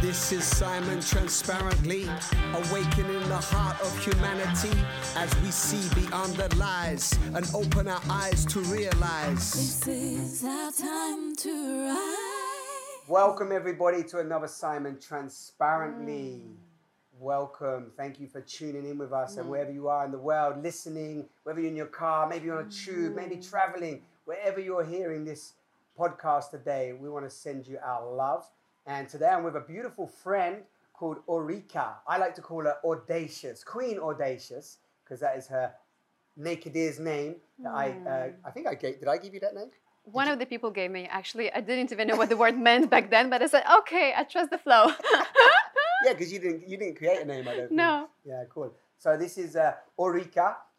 This is Simon transparently awakening the heart of humanity as we see beyond the lies and open our eyes to realize. This is our time to rise. Welcome, everybody, to another Simon Transparently. Mm. Welcome. Thank you for tuning in with us. Mm. And wherever you are in the world, listening, whether you're in your car, maybe you're on a tube, maybe traveling, wherever you're hearing this podcast today, we want to send you our love. And today I'm with a beautiful friend called Orica. I like to call her Audacious, Queen Audacious, because that is her naked ears name. That I, Mm. uh, I think I gave. Did I give you that name? One of the people gave me actually. I didn't even know what the word meant back then, but I said, okay, I trust the flow. Yeah, because you didn't. You didn't create a name. I don't. think. no, Yeah, cool. So this is uh.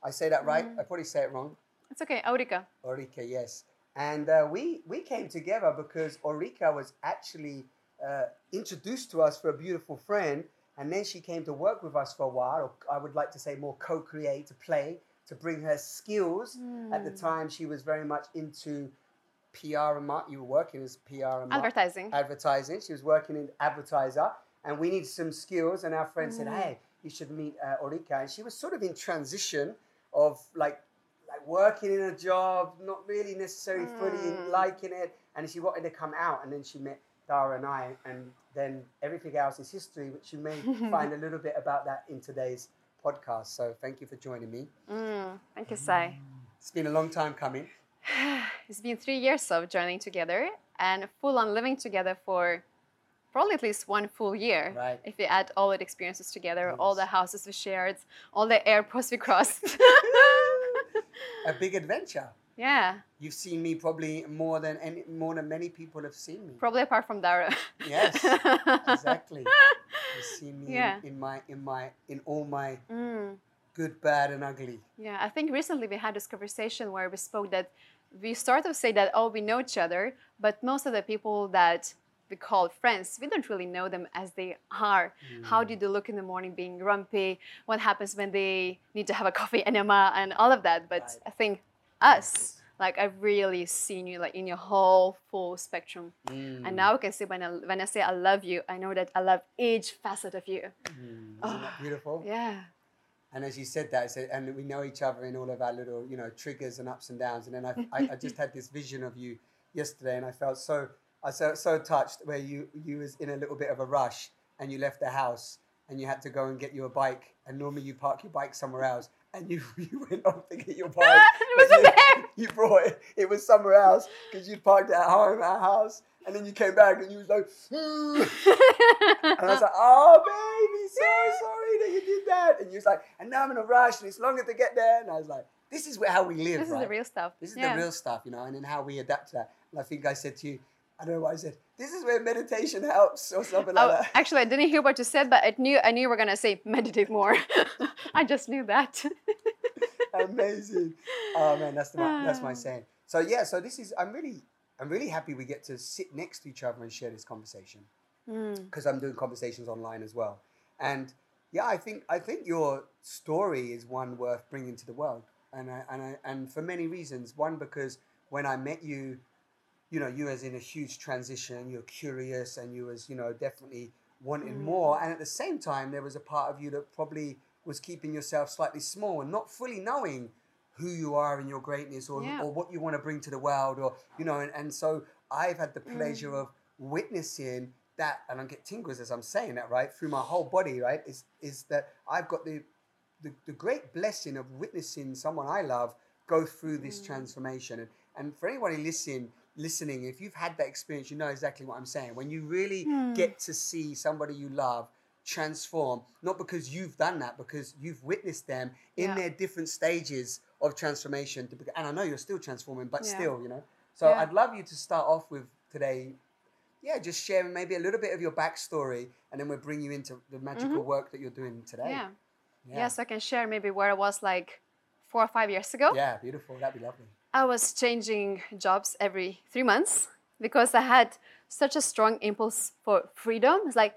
I say that right. Mm. I probably say it wrong. it's okay. Aurica. Orica, yes. And uh, we we came together because Orica was actually uh, introduced to us for a beautiful friend, and then she came to work with us for a while. Or I would like to say more co-create, to play, to bring her skills. At the Mm. time, she was very much into PR and mar- you were working as PR and Advertising. advertising. She was working in advertiser, and we needed some skills. And our friend said, Mm. "Hey, you should meet uh, Orica." And she was sort of in transition of like working in a job, not really necessarily fully Mm. liking it, and she wanted to come out. And then she met Dara and I, and then everything else is history, which you may find a little bit about that in today's podcast. So thank you for joining me. Mm, thank you, Sai. It's been a long time coming. It's been three years of joining together and full on living together for probably at least one full year. Right. If we add all the experiences together, all the houses we shared, all the airports we crossed. A big adventure. yeah, You've seen me probably more than any more than many people have seen me. probably apart from Dara. Yes, exactly. You see me in- in, my in my in all my Mm. good, bad, and ugly. Yeah, I think recently we had this conversation where we spoke that we sort of say that, oh, we know each other, but most of the people that we call friends, we don't really know them as they are. How do they look in the morning being grumpy? What happens when they need to have a coffee enema and all of that? But Right. I think us, like I've really seen you like in your whole full spectrum. Mm, And now I can say when I, when I say I love you, I know that I love each facet of you. mm, isn't that beautiful? Yeah. And as you said that, I said, and we know each other in all of our little, you know, triggers and ups and downs. And then I, I, I just had this vision of you yesterday, and I felt so, I so so touched where you you was in a little bit of a rush, and you left the house, and you had to go and get your bike, and normally you park your bike somewhere else, and you you went off to get your bike. It wasn't you, there. You brought it. It was somewhere else because you parked it at home, at our house, and then you came back and you was like, "Hmm." and I was like, oh baby, so sorry that you did that. And you was like, and now I'm in a rush and it's longer to get there. And I was like, this is how we live, this right? is the real stuff. This is Yeah. the real stuff, you know, and then how we adapt to that. And I think I said to you, I don't know what I said. This is where meditation helps, or something like Oh, that. actually, I didn't hear what you said, but I knew I knew you were gonna say meditate more. I just knew that. Amazing. Oh man, that's the, my, that's my Ah. saying. So yeah, so this is I'm really I'm really happy we get to sit next to each other and share this conversation Mm. because I'm doing conversations online as well. And yeah, I think I think your story is one worth bringing to the world, and I, and I, and for many reasons. One because when I met you, you know, you was in a huge transition. You're curious, and you was you know definitely wanting Mm. more. And at the same time, there was a part of you that probably was keeping yourself slightly small and not fully knowing who you are and your greatness or, Yeah. or what you want to bring to the world or you know and, and so i've had the pleasure of witnessing that and i get tingles as i'm saying that right through my whole body right is is that i've got the the, the great blessing of witnessing someone i love go through this transformation and, and for anybody listening listening if you've had that experience you know exactly what i'm saying when you really Hmm. get to see somebody you love transform not because you've done that because you've witnessed them in Yeah. their different stages of transformation and i know you're still transforming but Yeah. still you know so Yeah. i'd love you to start off with today yeah just sharing maybe a little bit of your backstory and then we'll bring you into the magical work that you're doing today Mm-hmm. Yeah. yeah Yes, I can share maybe where I was like four or five years ago. yeah beautiful that'd be lovely I was changing jobs every three months because I had such a strong impulse for freedom. It's like,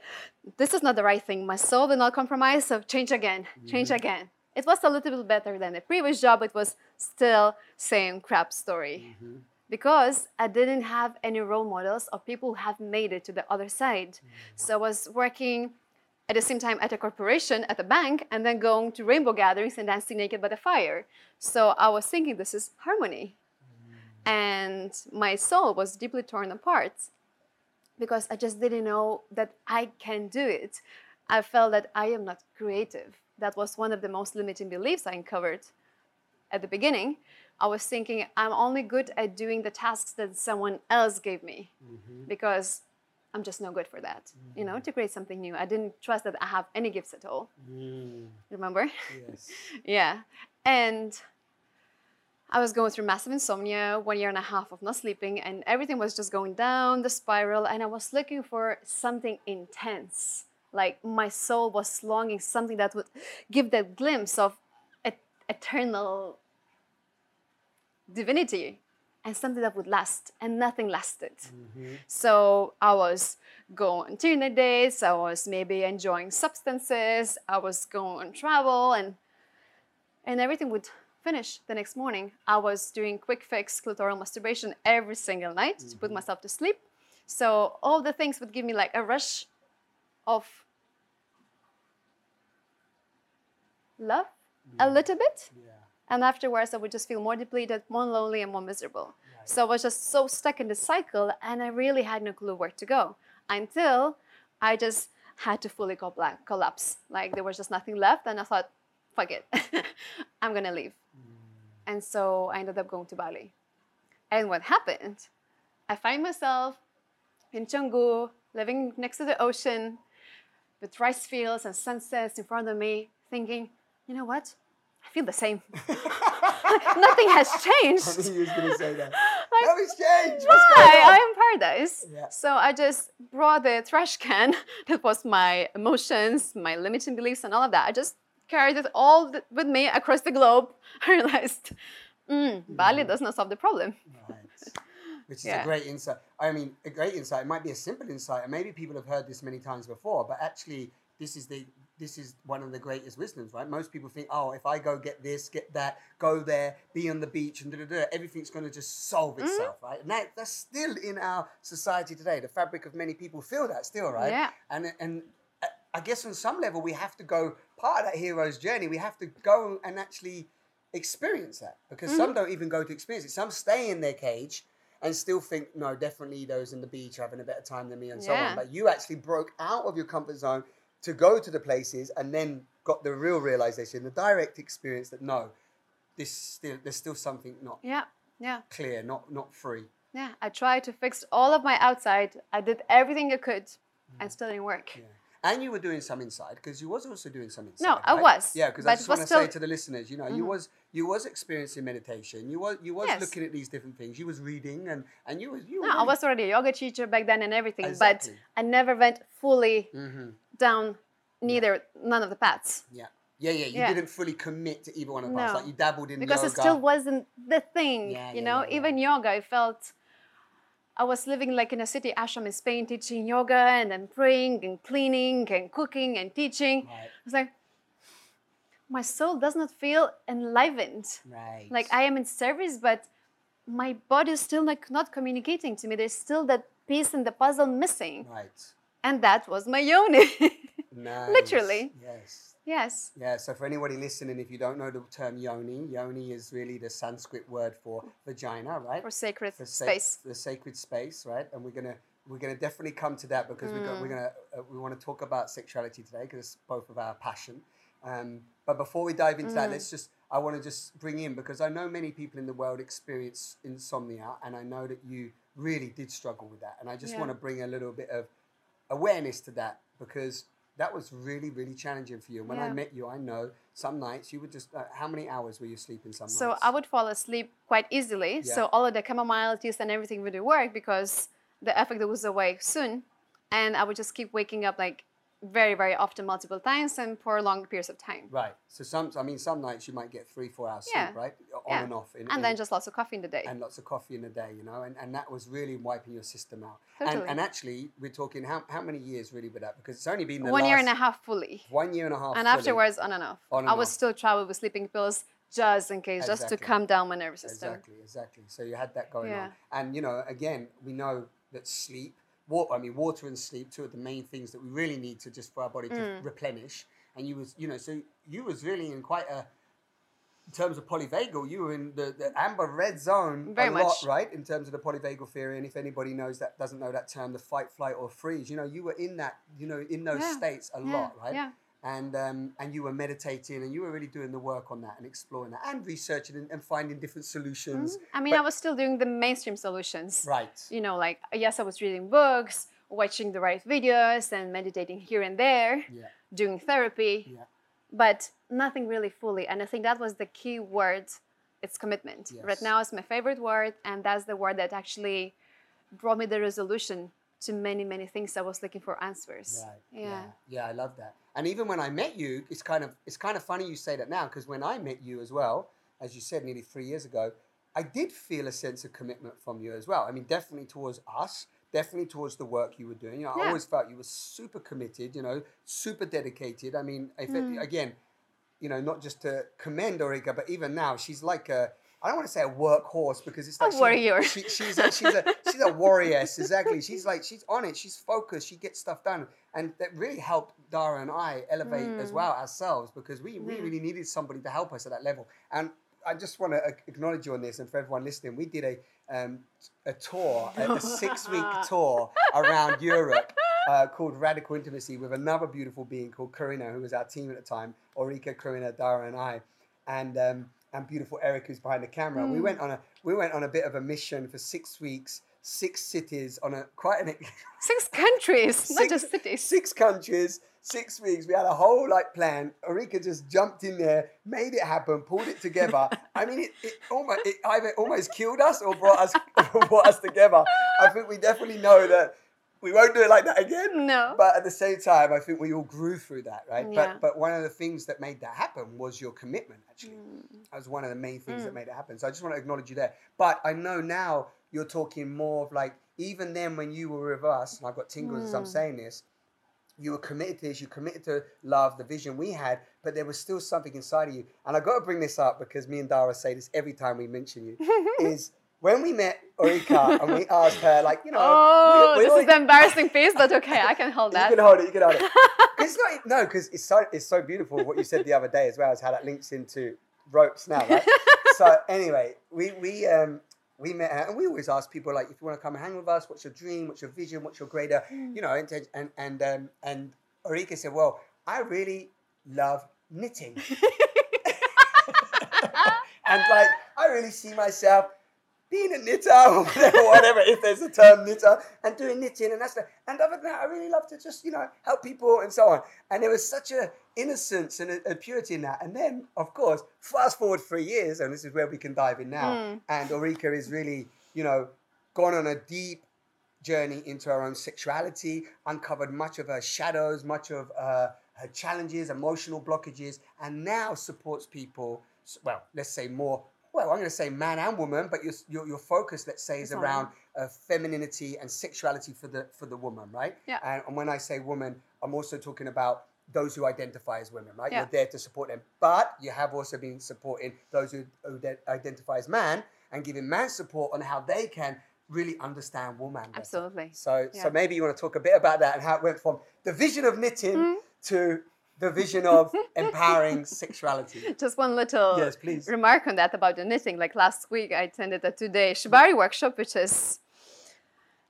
this is not the right thing. My soul will not compromise, so change again, change mm-hmm. again. It was a little bit better than the previous job. It was still same crap story. Mm-hmm. because I didn't have any role models of people who have made it to the other side. Mm-hmm. So I was working at the same time at a corporation, at a bank, and then going to rainbow gatherings and dancing naked by the fire. So I was thinking this is harmony. And my soul was deeply torn apart because I just didn't know that I can do it. I felt that I am not creative. That was one of the most limiting beliefs I uncovered at the beginning. I was thinking I'm only good at doing the tasks that someone else gave me mm-hmm. because I'm just no good for that. You know, to create something new. I didn't trust that I have any gifts at all. Mm, Remember? yes. yeah. And I was going through massive insomnia, one year and a half of not sleeping, and everything was just going down the spiral. And I was looking for something intense. Like my soul was longing something that would give that glimpse of et- eternal divinity and something that would last, and nothing lasted. Mm-hmm. So I was going on Tinder dates, I was maybe enjoying substances, I was going on travel, and and everything would finish the next morning. I was doing quick fix clitoral masturbation every single night to put mm-hmm. myself to sleep. So all the things would give me like a rush of love, a little bit. Yeah. And afterwards, I would just feel more depleted, more lonely, and more miserable. So I was just so stuck in the cycle, and I really had no clue where to go until I just had to fully colla- collapse. Like there was just nothing left, and I thought, fuck it, I'm gonna leave. Mm. And so I ended up going to Bali. And what happened? I find myself in Canggu, living next to the ocean, with rice fields and sunsets in front of me, thinking, you know what? I feel the same. Nothing has I changed. knew you was going to say that. Like, no, it's changed. What's Why? I am paradise. Yeah. So I just brought the trash can that was my emotions, my limiting beliefs, and all of that. I just carried it all th- with me across the globe. I realized, mm, Bali does not solve the problem. Right. Which is Yeah. a great insight. I mean, a great insight. It might be a simple insight, and maybe people have heard this many times before, but actually, this is the this is one of the greatest wisdoms, right? Most people think, oh, if I go get this, get that, go there, be on the beach, and da da da, everything's going to just solve Mm-hmm. itself, right? And that, that's still in our society today. The fabric of many people feel that still, right? Yeah. And and I guess on some level, we have to go part of that hero's journey. We have to go and actually experience that because Mm-hmm. some don't even go to experience it. Some stay in their cage and still think, no, definitely those in the beach are having a better time than me and so on. But you actually broke out of your comfort zone to go to the places and then got the real realization, the direct experience that no, this still there's still something not Yeah, yeah, clear, not not free. yeah. I tried to fix all of my outside. I did everything I could, and still didn't work. Mm. Yeah. And you were doing some inside because you was also doing some inside. No, I was, Yeah, because I just want to say still- Mm-hmm. to the listeners, you know, you was you was experiencing meditation. You was you was Yes. looking at these different things. You was reading and and you was you. were No, I was already a yoga teacher back then and everything, Exactly. but I never went fully Mhm. Down neither none of the paths Yeah. Yeah, yeah. You Yeah. didn't fully commit to either one of the paths. No. Like you dabbled in because yoga. it still wasn't the thing. Yeah, you yeah, know, even yoga, I felt I was living like in a city ashram in Spain, teaching yoga and then praying and cleaning and cooking and teaching. Right. I was like, my soul does not feel enlivened. Right. Like I am in service, but my body is still like not communicating to me. There's still that piece in the puzzle missing, Right. And that was my yoni. Nice. Literally. Yes. yes. Yeah, so for anybody listening, if you don't know the term yoni, yoni is really the Sanskrit word for vagina, right? For sacred the sac- space. the sacred space, right? And we're gonna we're gonna definitely come to that because we're, go- we're gonna uh, we want to talk about sexuality today because it's both of our passion. Um, but before we dive into that, let's just I want to just bring in because I know many people in the world experience insomnia, and I know that you really did struggle with that, and I just Yeah. want to bring a little bit of awareness to that because that was really really challenging for you. And when I met you, I know some nights you would just uh, how many hours were you sleeping some So nights? So I would fall asleep quite easily. Yeah. So all of the chamomile teas and everything would work because the effect that was away soon, and I would just keep waking up like very very often, multiple times, and for long periods of time. Right. So some, I mean, some nights you might get three, four hours Yeah. sleep, right? On Yeah. and off. In, And in- then just lots of coffee in the day. and lots of coffee in the day, you know, and, and that was really wiping your system out. Totally. And, and actually, we're talking how, how many years really with that? Because it's only been the One year and a half fully. one year and a half. And fully. afterwards, on and off. On and I was off. still travel with sleeping pills just in case, just to calm down my nervous system. Exactly, exactly. So you had that going Yeah. on, and you know, again, we know that sleep, water. I mean, water and sleep, two of the main things that we really need to just for our body to Mm. replenish. And you was, you know, so you was really in quite a, in terms of polyvagal, you were in the, the amber red zone Very a lot, right? In terms of the polyvagal theory, and if anybody knows that doesn't know that term, the fight, flight, or freeze, you know, you were in that, you know, in those Yeah. states a Yeah, lot, right? yeah. And um, and you were meditating and you were really doing the work on that and exploring that and researching and, and finding different solutions. I mean, But- I was still doing the mainstream solutions. Right. You know, like yes, I was reading books, watching the right videos, and meditating here and there, Yeah. doing therapy, Yeah. but nothing really fully. And I think that was the key word. It's commitment. Right now, it's my favorite word, and that's the word that actually brought me the resolution to many, many things. I was looking for answers. Right. Yeah. yeah. Yeah, I love that. And even when I met you, it's kind of it's kind of funny you say that now because when I met you as well, as you said, nearly three years ago, I did feel a sense of commitment from you as well. I mean, definitely towards us, definitely towards the work you were doing. You know, I always felt you were super committed. You know, super dedicated. I mean, if it, Mm. again, you know, not just to commend Orica, but even now, she's like a. I don't want to say a workhorse because it's A like she- warrior. She, she's a, she's a she's a warrioress exactly. She's like she's on it. She's focused. She gets stuff done, and that really helped Dara and I elevate as Mm. well ourselves because we, we really needed somebody to help us at that level. And I just want to acknowledge you on this, and for everyone listening, we did a um, a tour, a, a six week tour around Europe. Uh, called Radical Intimacy with another beautiful being called Karina, who was our team at the time, Orica, Karina, Dara, and I, and um, and beautiful Eric, who's behind the camera. We Mm. went on a we went on a bit of a mission for six weeks, six cities on a quite an Six countries, not Six- just cities. six countries, six weeks. We had a whole like plan. Erika just jumped in there, made it happen, pulled it together. I mean, it, it almost it either almost killed us or brought us brought us together. I think we definitely know that we won't do it like that again. No. But at the same time, I think we all grew through that, right? Yeah. But but one of the things that made that happen was your commitment. Actually, that was one of the main things that Mm. made it happen. So I just want to acknowledge you there. But I know now you're talking more of like even then when you were with us, and I've got tingles as I'm Mm. saying this. You were committed to this. You committed to love, the vision we had, but there was still something inside of you. And I got to bring this up because me and Dara say this every time we mention you. is when we met Orica and we asked her, like, you know, oh, we- this is the embarrassing piece, but okay, I can hold that. you can hold it. You can hold it. it's not no, because it's so it's so beautiful what you said the other day as well as how that links into ropes now, right? so anyway, we we um we met her and we always ask people like if you want to come and hang with us, what's your dream, what's your vision, what's your greater, Mm. you know, and and and um, and Orica said, well, I really love knitting, and like I really see myself being a knitter or whatever, whatever, if there's a term knitter, and doing knitting, and that's the, and other than that, I really love to just, you know, help people and so on. And there was such a innocence and a, a purity in that. And then, of course, fast forward three years, and this is where we can dive in now. Mm. And Orica is really, you know, gone on a deep journey into her own sexuality, uncovered much of her shadows, much of uh, her challenges, emotional blockages, and now supports people. Well, let's say more. Well, I'm going to say man and woman, but your your, your focus, let's say, is around uh, femininity and sexuality for the for the woman, right? Yeah. And, and when I say woman, I'm also talking about those who identify as women, right? Yeah. You're there to support them, but you have also been supporting those who, who de- identify as man and giving man support on how they can really understand woman. better. Absolutely. So, Yeah. so maybe you want to talk a bit about that and how it went from the vision of knitting Mm. to the vision of empowering sexuality. Just one little Yes, please. remark on that about the knitting. Like last week, I attended a two-day shibari workshop, which is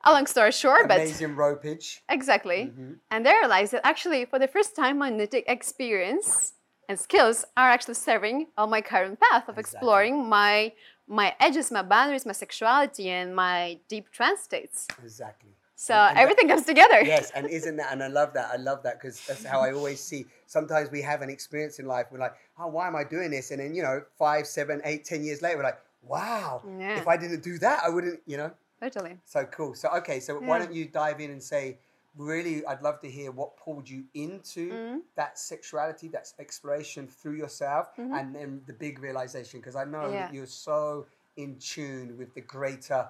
a long story short, but Amazing ropage. exactly. Mhm. And I realized that actually, for the first time, my knitting experience and skills are actually serving on my current path of Exactly. exploring my my edges, my boundaries, my sexuality, and my deep trance states. Exactly. So And- and that- everything comes together. yes, and isn't that? And I love that. I love that because that's how I always see. Sometimes we have an experience in life. We're like, oh, why am I doing this? And then you know, five, seven, eight, ten years later, we're like, wow, Yeah. if I didn't do that, I wouldn't. You know, Totally. so cool. So okay, so why don't you dive in and say, really, I'd love to hear what pulled you into Mhm. that sexuality, that exploration through yourself, Mhm. and then the big realization. Because I know Yeah. that you're so in tune with the greater.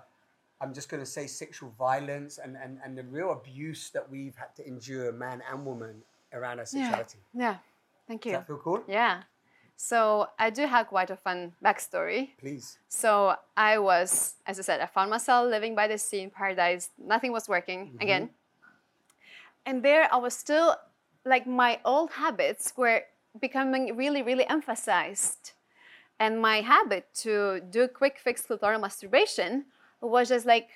I'm just going to say sexual violence and, and, and the real abuse that we've had to endure, man and woman, around our sexuality. Yeah. yeah. Thank Does you. that feel cool? Yeah. So I do have quite a fun backstory. Please. So I was, as I said, I found myself living by the sea in paradise. Nothing was working mm-hmm. again. And there I was still like my old habits were becoming really, really emphasized. And my habit to do quick fix clitoral masturbation was just like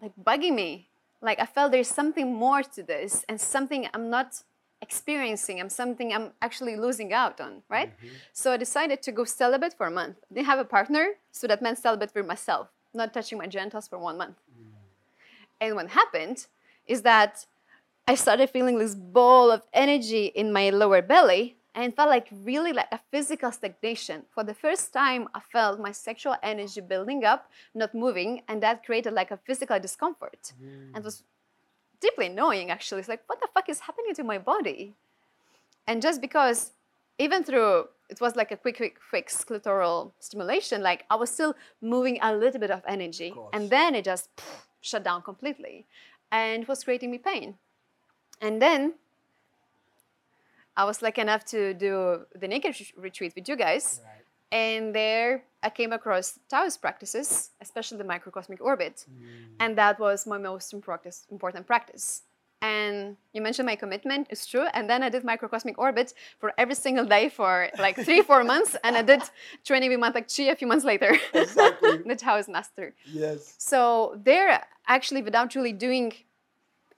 like bugging me. Like I felt there's something more to this and something I'm not experiencing. I'm something I'm actually losing out on, right? Mm-hmm. So I decided to go celibate for a month. Didn't have a partner, so that meant celibate for myself, not touching my genitals for one month. Mm. And what happened is that I started feeling this ball of energy in my lower belly and it felt like really like a physical stagnation. For the first time, I felt my sexual energy building up, not moving, and that created like a physical discomfort. And it mm. was deeply annoying actually. It's like, what the fuck is happening to my body? And just because even through it was like a quick, quick fix clitoral stimulation, like I was still moving a little bit of energy. course. and then it just shut down completely. And was creating me pain. And then I was lucky enough to do the naked retreat with you guys. Right. And there I came across Taoist practices, especially the microcosmic orbit. Mm. And that was my most important practice. And you mentioned my commitment, it's true. And then I did microcosmic orbit for every single day for like three, four months. And I did training with Mantak Chia a few months later. Exactly. the Taoist master. Yes. So there, actually, without really doing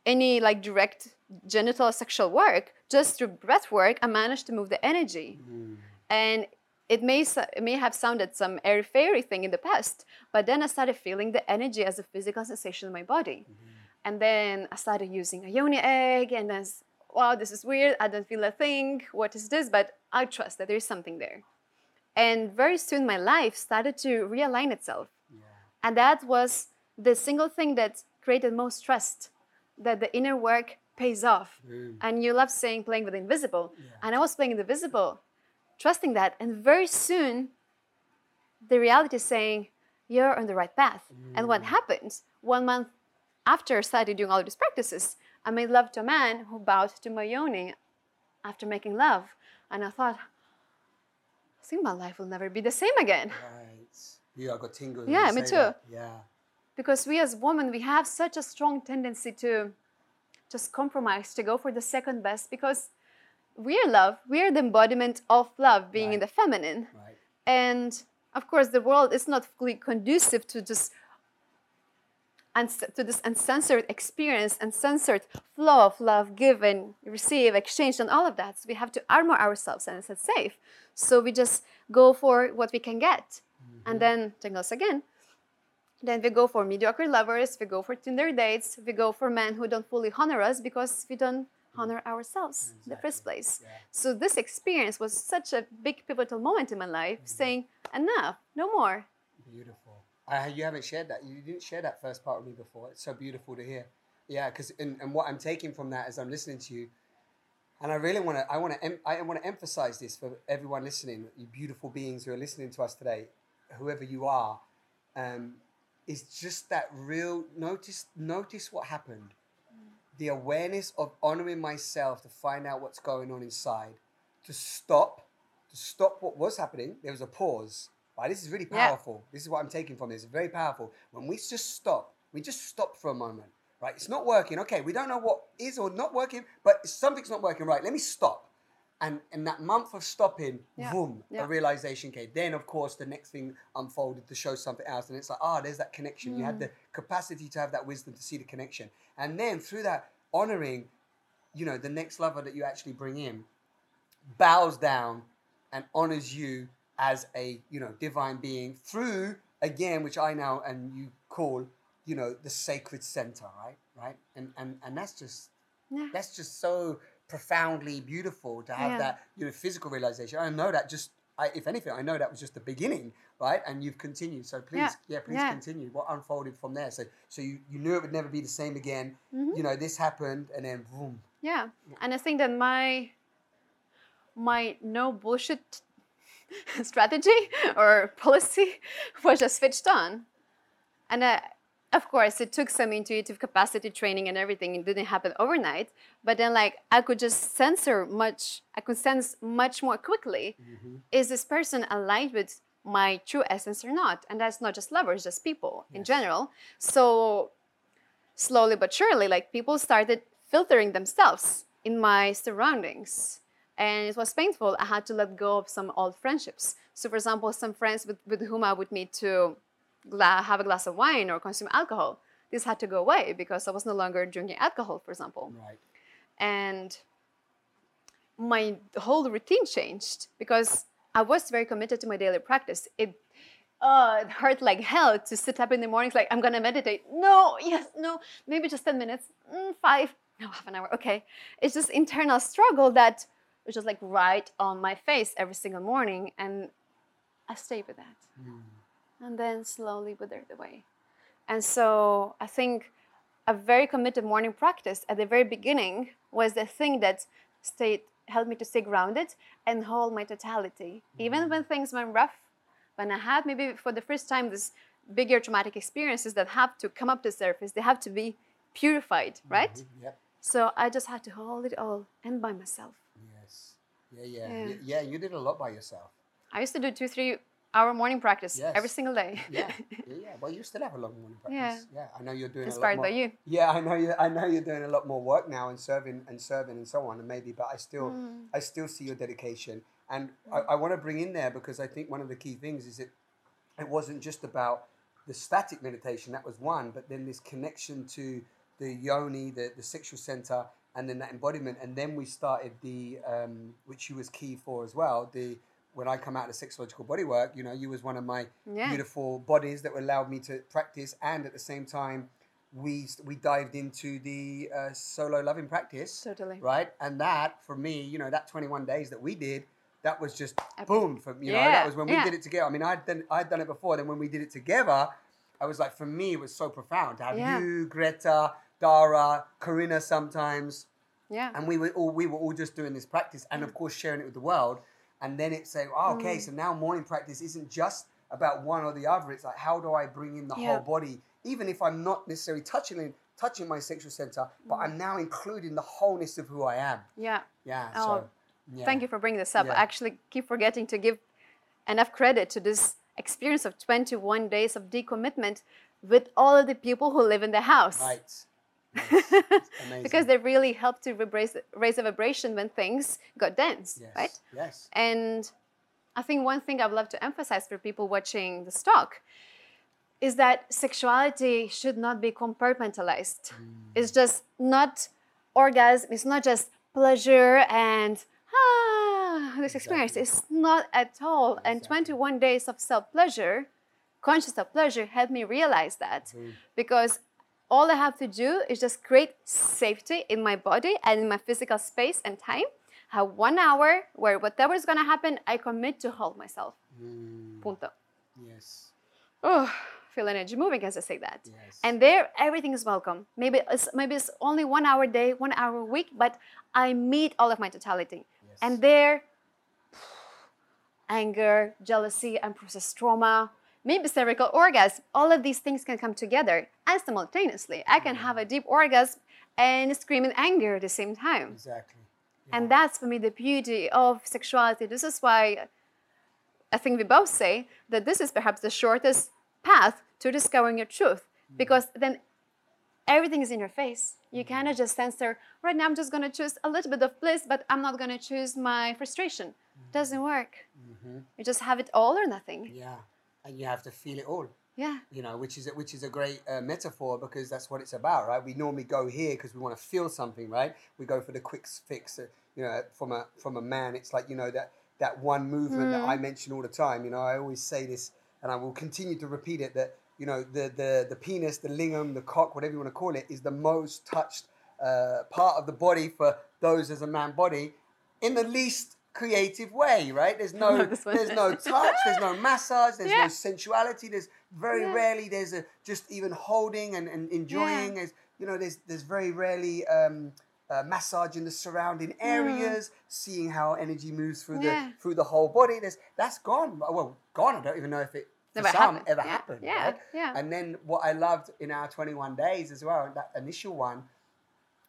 any like direct genital sexual work, just through breath work, I managed to move the energy. Mm. And it may it may have sounded some airy fairy thing in the past, but then I started feeling the energy as a physical sensation in my body. Mm-hmm. And then I started using a yoni egg, and then s- wow, this is weird. I don't feel a thing. What is this? But I trust that there is something there. And very soon, my life started to realign itself. And that was the single thing that created most trust that the inner work pays off. And you love saying playing with the invisible. And I was playing with the visible, trusting that. And very soon, the reality is saying, you're on the right path. And what happened? One month after I started doing all these practices, I made love to a man who bowed to my yoni after making love. And I thought, I think my life will never be the same again. Right. Yeah, got tingles. Yeah, me too. that. Yeah. because we as women we have such a strong tendency to just compromise to go for the second best because we're love we're the embodiment of love being in the feminine. Right. and of course the world is not fully conducive to just to this uncensored experience uncensored flow of love given receive exchange and all of that. So we have to armor ourselves and it's safe. So we just go for what we can get. And mm-hmm. then tingles again then we go for mediocre lovers, we go for Tinder dates, we go for men who don't fully honor us because we don't honor ourselves in the first place. Yeah. So this experience was such a big pivotal moment in my life, saying, enough, no more. Beautiful. I, you haven't shared that. You didn't share that first part with me before. It's so beautiful to hear. Yeah, because and, and what I'm taking from that as I'm listening to you, and I really want to I want to em- I want to emphasize this for everyone listening, you beautiful beings who are listening to us today, whoever you are, um, is just that real notice notice what happened. Mm. The awareness of honoring myself to find out what's going on inside, to stop, to stop what was happening. There was a pause. Right, this is really Yeah. powerful. This is what I'm taking from this. It's very powerful. When we just stop, we just stop for a moment. Right, it's not working. Okay, we don't know what is or not working, but something's not working right. Let me stop. And in that month of stopping, Yeah. boom, Yeah. a realization came. Then, of course, the next thing unfolded to show something else. And it's like, ah, there's that connection. You had the capacity to have that wisdom to see the connection. And then through that honoring, you know, the next lover that you actually bring in bows down and honors you as a, you know, divine being through, again, which I now and you call, you know, the sacred center, right? Right? And and and that's just Yeah. that's just so profoundly beautiful to have Yeah. that you know physical realization. I know that just I, if anything, I know that was just the beginning, right? And you've continued. So please, yeah, Yeah. please Yeah. continue. What unfolded from there? So so you, you knew it would never be the same again. Mhm. You know, this happened and then boom. Yeah. And I think that my my no bullshit strategy or policy was just switched on. And I of course it took some intuitive capacity training and everything it didn't happen overnight but then like i could just censor much i could sense much more quickly mm-hmm. is this person aligned with my true essence or not? And that's not just lovers just people in general. So slowly but surely like people started filtering themselves in my surroundings and it was painful. I had to let go of some old friendships. So for example some friends with, with whom i would meet to have a glass of wine or consume alcohol this had to go away because i was no longer drinking alcohol for example Right. and my whole routine changed because I was very committed to my daily practice. It uh, it hurt like hell to sit up in the mornings like I'm gonna meditate. No, yes, no, maybe just ten minutes, mm, five, no, half an hour. Okay, it's just internal struggle that was just like right on my face every single morning, and I stayed with that, and then slowly withered away. And so I think a very committed morning practice at the very beginning was the thing that stayed helped me to stay grounded and hold my totality even when things went rough when i had maybe for the first time this bigger traumatic experiences that have to come up to the surface they have to be purified right Mhm. Yep. so i just had to hold it all and by myself Yes. Yeah, Yeah. yeah. Yeah, you did a lot by yourself. i used to do two three hour morning practice every single day Yeah, yeah, yeah. Well, you still have a long morning practice. Yeah. Yeah, I know you're doing inspired a lot by you Yeah, I know you. I know you're doing a lot more work now and serving and serving and so on. And maybe, but I still, Mm. I still see your dedication. And I, I want to bring in there because I think one of the key things is that it wasn't just about the static meditation. That was one, but then this connection to the yoni, the the sexual center, and then that embodiment. And then we started the, um, which you was key for as well. The when I come out of sexological bodywork, you know, you was one of my Yeah. beautiful bodies that allowed me to practice, and at the same time, we we dived into the uh, solo loving practice, Totally. right? And that for me, you know, that 21 days that we did, that was just Epic. boom for you know. That was when we yeah. did it together. I mean, I'd done I'd done it before. Then when we did it together, I was like, for me, it was so profound to have Yeah. you, Greta, Dara, Karina, sometimes yeah and we were all we were all just doing this practice and of course sharing it with the world and then it's saying oh, okay Mm. so now morning practice isn't just about one or the other it's like how do i bring in the Yeah. whole body even if i'm not necessarily touching it, touching my sexual center but Mm. i'm now including the wholeness of who i am yeah yeah Oh, so yeah. Thank you for bringing this up. I actually keep forgetting to give enough credit to this experience of 21 days of decommitment with all of the people who live in the house. right Yes. Because they really helped to raise, raise the vibration when things got dense, yes right? yes And I think one thing I'd love to emphasize for people watching this talk is that sexuality should not be compartmentalized. It's just not orgasm, it's not just pleasure and ah, this experience. Exactly. It's not at all. And 21 days of self pleasure, conscious self pleasure, helped me realize that Boom. because all I have to do is just create safety in my body and in my physical space and time. Have one hour where whatever is gonna happen, I commit to hold myself. Mm, Punto. yes Oh, feel energy moving as I say that. yes And there, everything is welcome. Maybe it's, maybe it's only one hour a day, one hour a week, but I meet all of my totality. yes. And there, anger, jealousy, and unprocessed trauma, maybe cervical orgasm, all of these things can come together and simultaneously. I can mm-hmm. have a deep orgasm and scream in anger at the same time. exactly And that's for me the beauty of sexuality. This is why I think we both say that this is perhaps the shortest path to discovering your truth mm. because then everything is in your face. You mm-hmm. cannot just censor, right now I'm just going to choose a little bit of bliss, but I'm not going to choose my frustration. Mm-hmm. Doesn't work. Mhm. You just have it all or nothing. yeah and you have to feel it all Yeah. you know, which is a, which is a great uh, metaphor because that's what it's about, right? We normally go here because we want to feel something, right? We go for the quick fix. Uh, you know, from a from a man, it's like you know that that one movement that I mention all the time. You know, I always say this, and I will continue to repeat it. That you know, the the the penis, the lingam, the cock, whatever you want to call it, is the most touched uh, part of the body for those as a man body, in the least creative way, right? There's no there's no touch, there's no massage, there's Yeah. no sensuality. There's very Yeah. rarely there's a just even holding and, and enjoying. There's you know there's there's very rarely um, uh, massaging the surrounding areas, seeing how energy moves through Mm. The through the whole body. There's that's gone. Well, gone. I don't even know if it Never some happened. ever happened. yeah, right? yeah. And then what I loved in our 21 days as well, that initial one,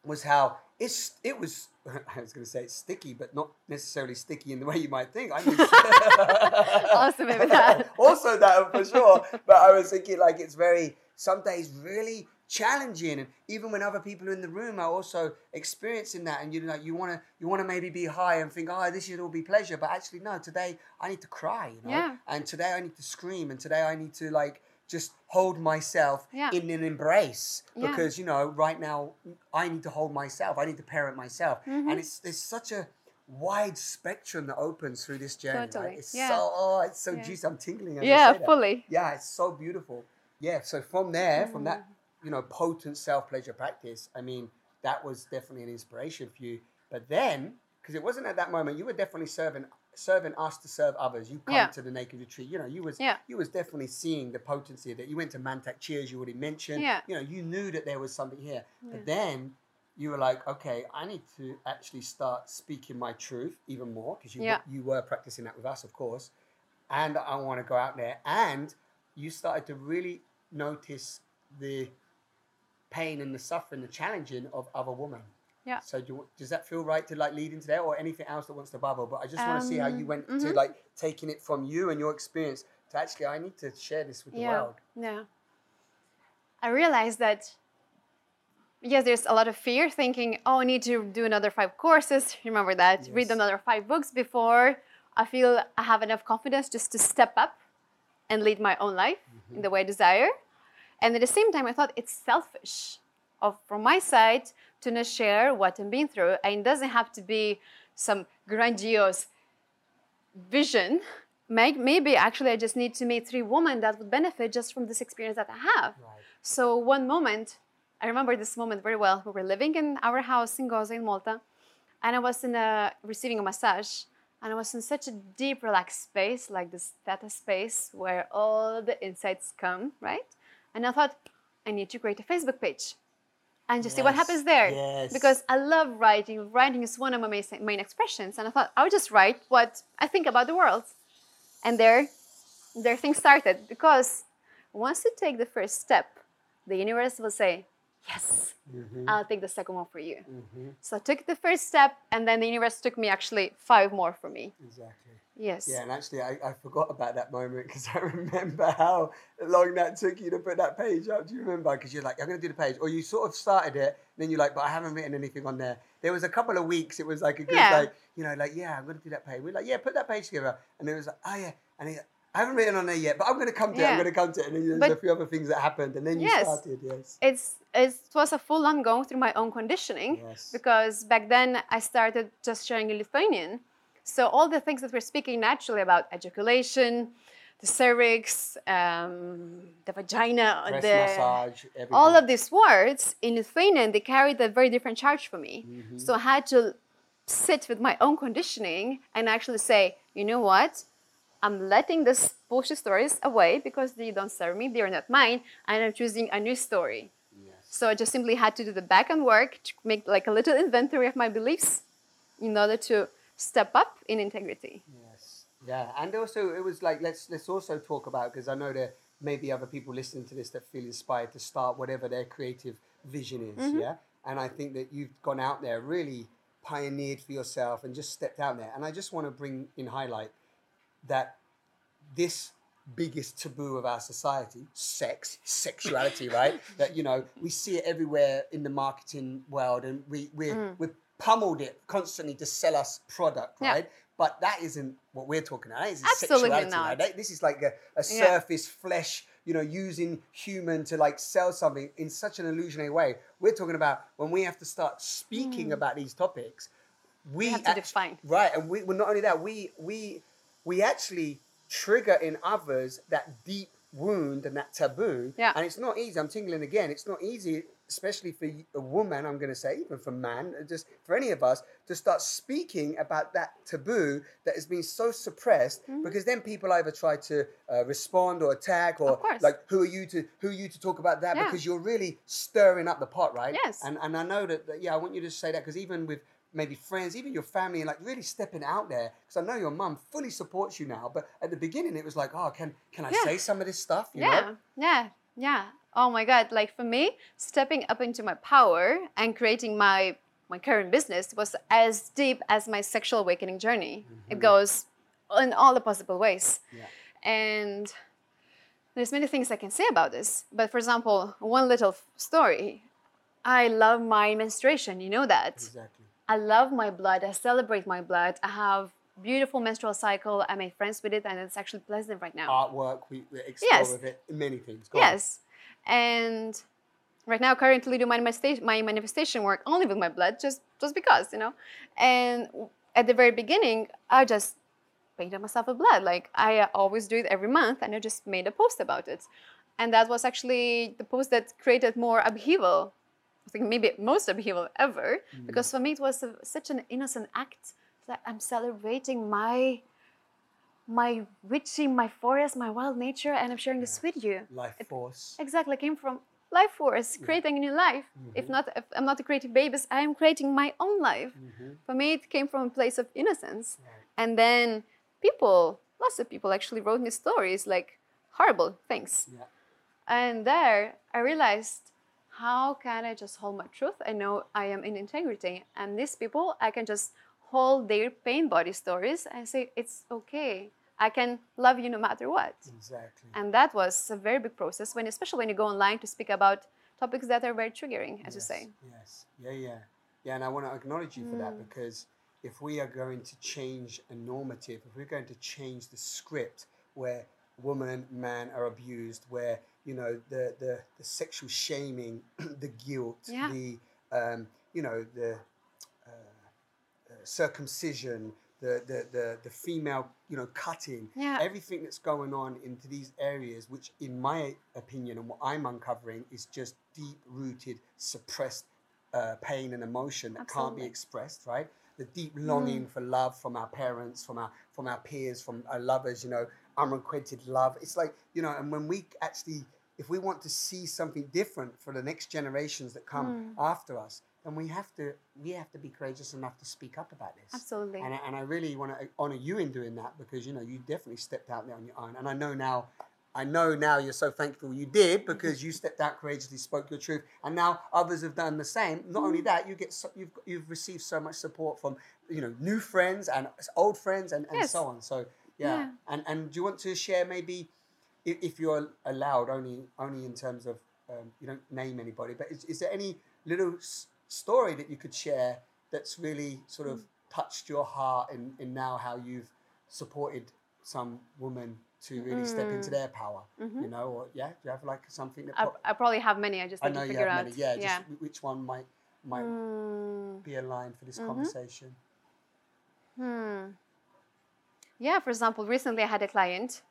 was how it's it was. I was going to say it's sticky, but not necessarily sticky in the way you might think. I mean, Also maybe that. also that for sure. But I was thinking like it's very some days really challenging, and even when other people are in the room are also experiencing that, and you like you want to you want to maybe be high and think, oh, this should all be pleasure, but actually no, today I need to cry, you know, Yeah. and today I need to scream, and today I need to like just hold myself Yeah. in an embrace Yeah. because you know right now I need to hold myself, I need to parent myself, Mhm. and it's there's such a wide spectrum that opens through this journey. Totally, Right? It's yeah. so oh, it's so Yeah. juicy. I'm tingling. Yeah, fully. Yeah, it's so beautiful. Yeah, so from there, from that, Mm. you know, potent self pleasure practice, I mean, that was definitely an inspiration for you. But then, because it wasn't at that moment, you were definitely serving serving us to serve others. You come Yeah. to the Naked Retreat, you know, you was Yeah. you was definitely seeing the potency of that. You went to Mantak Chia's, you already mentioned. Yeah. You know, you knew that there was something here. Yeah. But then you were like, okay, I need to actually start speaking my truth even more because you Yeah. you were practicing that with us, of course. And I want to go out there. And you started to really notice the pain and the suffering, the challenging of other women. Yeah. So do does that feel right to like lead into there, or anything else that wants to bubble? But I just want to see how you Um, went to mhm. like taking it from you and your experience to actually, I need to share this with the world. Yeah. I realized that yes, there's a lot of fear thinking, oh, I need to do another five courses. Remember that. Read another five books before I feel I have enough confidence just to step up and lead my own life in the way I desire. And at the same time, I thought it's selfish of from my side to not share what I'm being through. And it doesn't have to be some grandiose vision. Maybe actually I just need to meet three women that would benefit just from this experience that I have. Right. So one moment, I remember this moment very well. We were living in our house in Gozo in Malta, and I was in a receiving a massage, and I was in such a deep, relaxed space, like this theta space where all the insights come, right? And I thought, I need to create a Facebook page and just see what happens there. yes. Because I love writing. Writing is one of my main, main expressions, and I thought I would just write what I think about the world. And there, there things started because once you take the first step, the universe will say, Yes, Mhm. I'll take the second one for you. Mhm. So I took the first step, and then the universe took me actually five more for me. Exactly. Yes. Yeah, and actually, I, I forgot about that moment because I remember how long that took you to put that page up. Do you remember? Because you're like, I'm going to do the page. Or you sort of started it, then you're like, but I haven't written anything on there. There was a couple of weeks, it was like a good, Yeah. like, you know, like, yeah, I'm going to do that page. We're like, yeah, put that page together. And it was like, oh, yeah. And he, I haven't written on there yet, but I'm going to come to it. I'm going to come to it. And then there's a few other things that happened. And then you Yes. started, yes. It's, it's, it was a full on going through my own conditioning. Yes. because back then I started just sharing in Lithuanian. So all the things that we're speaking naturally about ejaculation, the cervix, um, the vagina, Breast the massage, everything. all of these words in Lithuanian they carried a very different charge for me. Mhm. So I had to sit with my own conditioning and actually say, you know what? I'm letting these bullshit stories away because they don't serve me, they are not mine, and I'm choosing a new story. Yes. So I just simply had to do the back end work to make like a little inventory of my beliefs in order to step up in integrity. Yes. Yeah, and also it was like let's let's also talk about because I know there may be other people listening to this that feel inspired to start whatever their creative vision is. Mm-hmm. Yeah, and I think that you've gone out there really pioneered for yourself and just stepped out there. And I just want to bring in highlight that this biggest taboo of our society sex sexuality right that you know we see it everywhere in the marketing world and we we're, Mm. we're pummeled it constantly to sell us product Yeah. right but that isn't what we're talking about. Is Absolutely sexuality. not. right? This is like a, a Yeah. surface flesh, you know, using human to like sell something in such an illusionary way. We're talking about when we have to start speaking about these topics, we, Hmm. have to act- define. Right, and we well, not only that, we we we actually trigger in others that deep wound and that taboo. Yeah. And it's not easy. I'm tingling again. It's not easy, especially for a woman. I'm going to say, even for man, uh, just for any of us, to start speaking about that taboo that has been so suppressed. Mm-hmm. Because then people either try to uh, respond or attack, or like, who are you to who are you to talk about that? Yeah. Because you're really stirring up the pot, right? Yes. And and I know that, that yeah, I want you to say that because even with maybe friends, even your family, and like really stepping out there. Because I know your mum fully supports you now, but at the beginning it was like, oh, can can I Yeah. say some of this stuff? You yeah, know? yeah, yeah. Oh my God! Like for me, stepping up into my power and creating my my current business was as deep as my sexual awakening journey. It mm-hmm. goes in all the possible ways, Yeah. and there's many things I can say about this. But for example, one little story. I love my menstruation. You know that. Exactly. I love my blood. I celebrate my blood. I have beautiful menstrual cycle. I made friends with it, and it's actually pleasant right now. Artwork, we, we explore Yes. with it, many things. Go on. Yes. And right now, currently do my manifestation, my manifestation work only with my blood, just just because, you know. And at the very beginning, I just painted myself with blood. Like I always do it every month, and I just made a post about it. And that was actually the post that created more upheaval. I think maybe most upheaval ever, mm. because for me it was a, such an innocent act that I'm celebrating my my witchy, my forest, my wild nature, and I'm sharing this with you. Life It- force. Exactly, came from life force, creating a new life. If mm-hmm. not, if I'm not creating babies, I am creating my own life. Mm-hmm. For me, it came from a place of innocence. And then people, lots of people actually wrote me stories like horrible things. Yeah. And there, I realized, how can I just hold my truth? I know I am in integrity. And these people, I can just hold their pain body stories and say, it's okay. I can love you no matter what. Exactly. And that was a very big process when, especially when you go online to speak about topics that are very triggering, as you say. Yes. Yeah, yeah. Yeah, and I want to acknowledge you for Mm. that because if we are going to change a normative, if we're going to change the script where woman, man are abused, where you know the the, the sexual shaming, the guilt, Yeah. the um, you know the uh, uh, circumcision, the, the the the female you know cutting, Yeah. everything that's going on into these areas, which in my opinion and what I'm uncovering is just deep rooted, suppressed uh, pain and emotion that can't be expressed, right? The deep longing for love from our parents, from our from our peers, from our lovers, you know, unrequited love. It's like, you know, and when we actually if we want to see something different for the next generations that come hmm. after us, then we have to we have to be courageous enough to speak up about this. Absolutely. And I, and I really want to honor you in doing that because you know you definitely stepped out there on your own. And I know now, I know now you're so thankful you did because you stepped out courageously, spoke your truth, and now others have done the same. Not only hmm. that, you get so, you've you've received so much support from you know new friends and old friends and, and Yes. so on. So yeah. Yeah. And and do you want to share maybe if, if you're allowed only only in terms of um, you don't name anybody, but is, is there any little s- story that you could share that's really sort of touched your heart in, in now how you've supported some woman to really step into their power, you know, or yeah, do you have like something that I, pro- I probably have many. I just I know to you figure have out. many, yeah, just yeah. which one might might Mm, be aligned for this conversation? hmm. Yeah, for example, recently I had a client.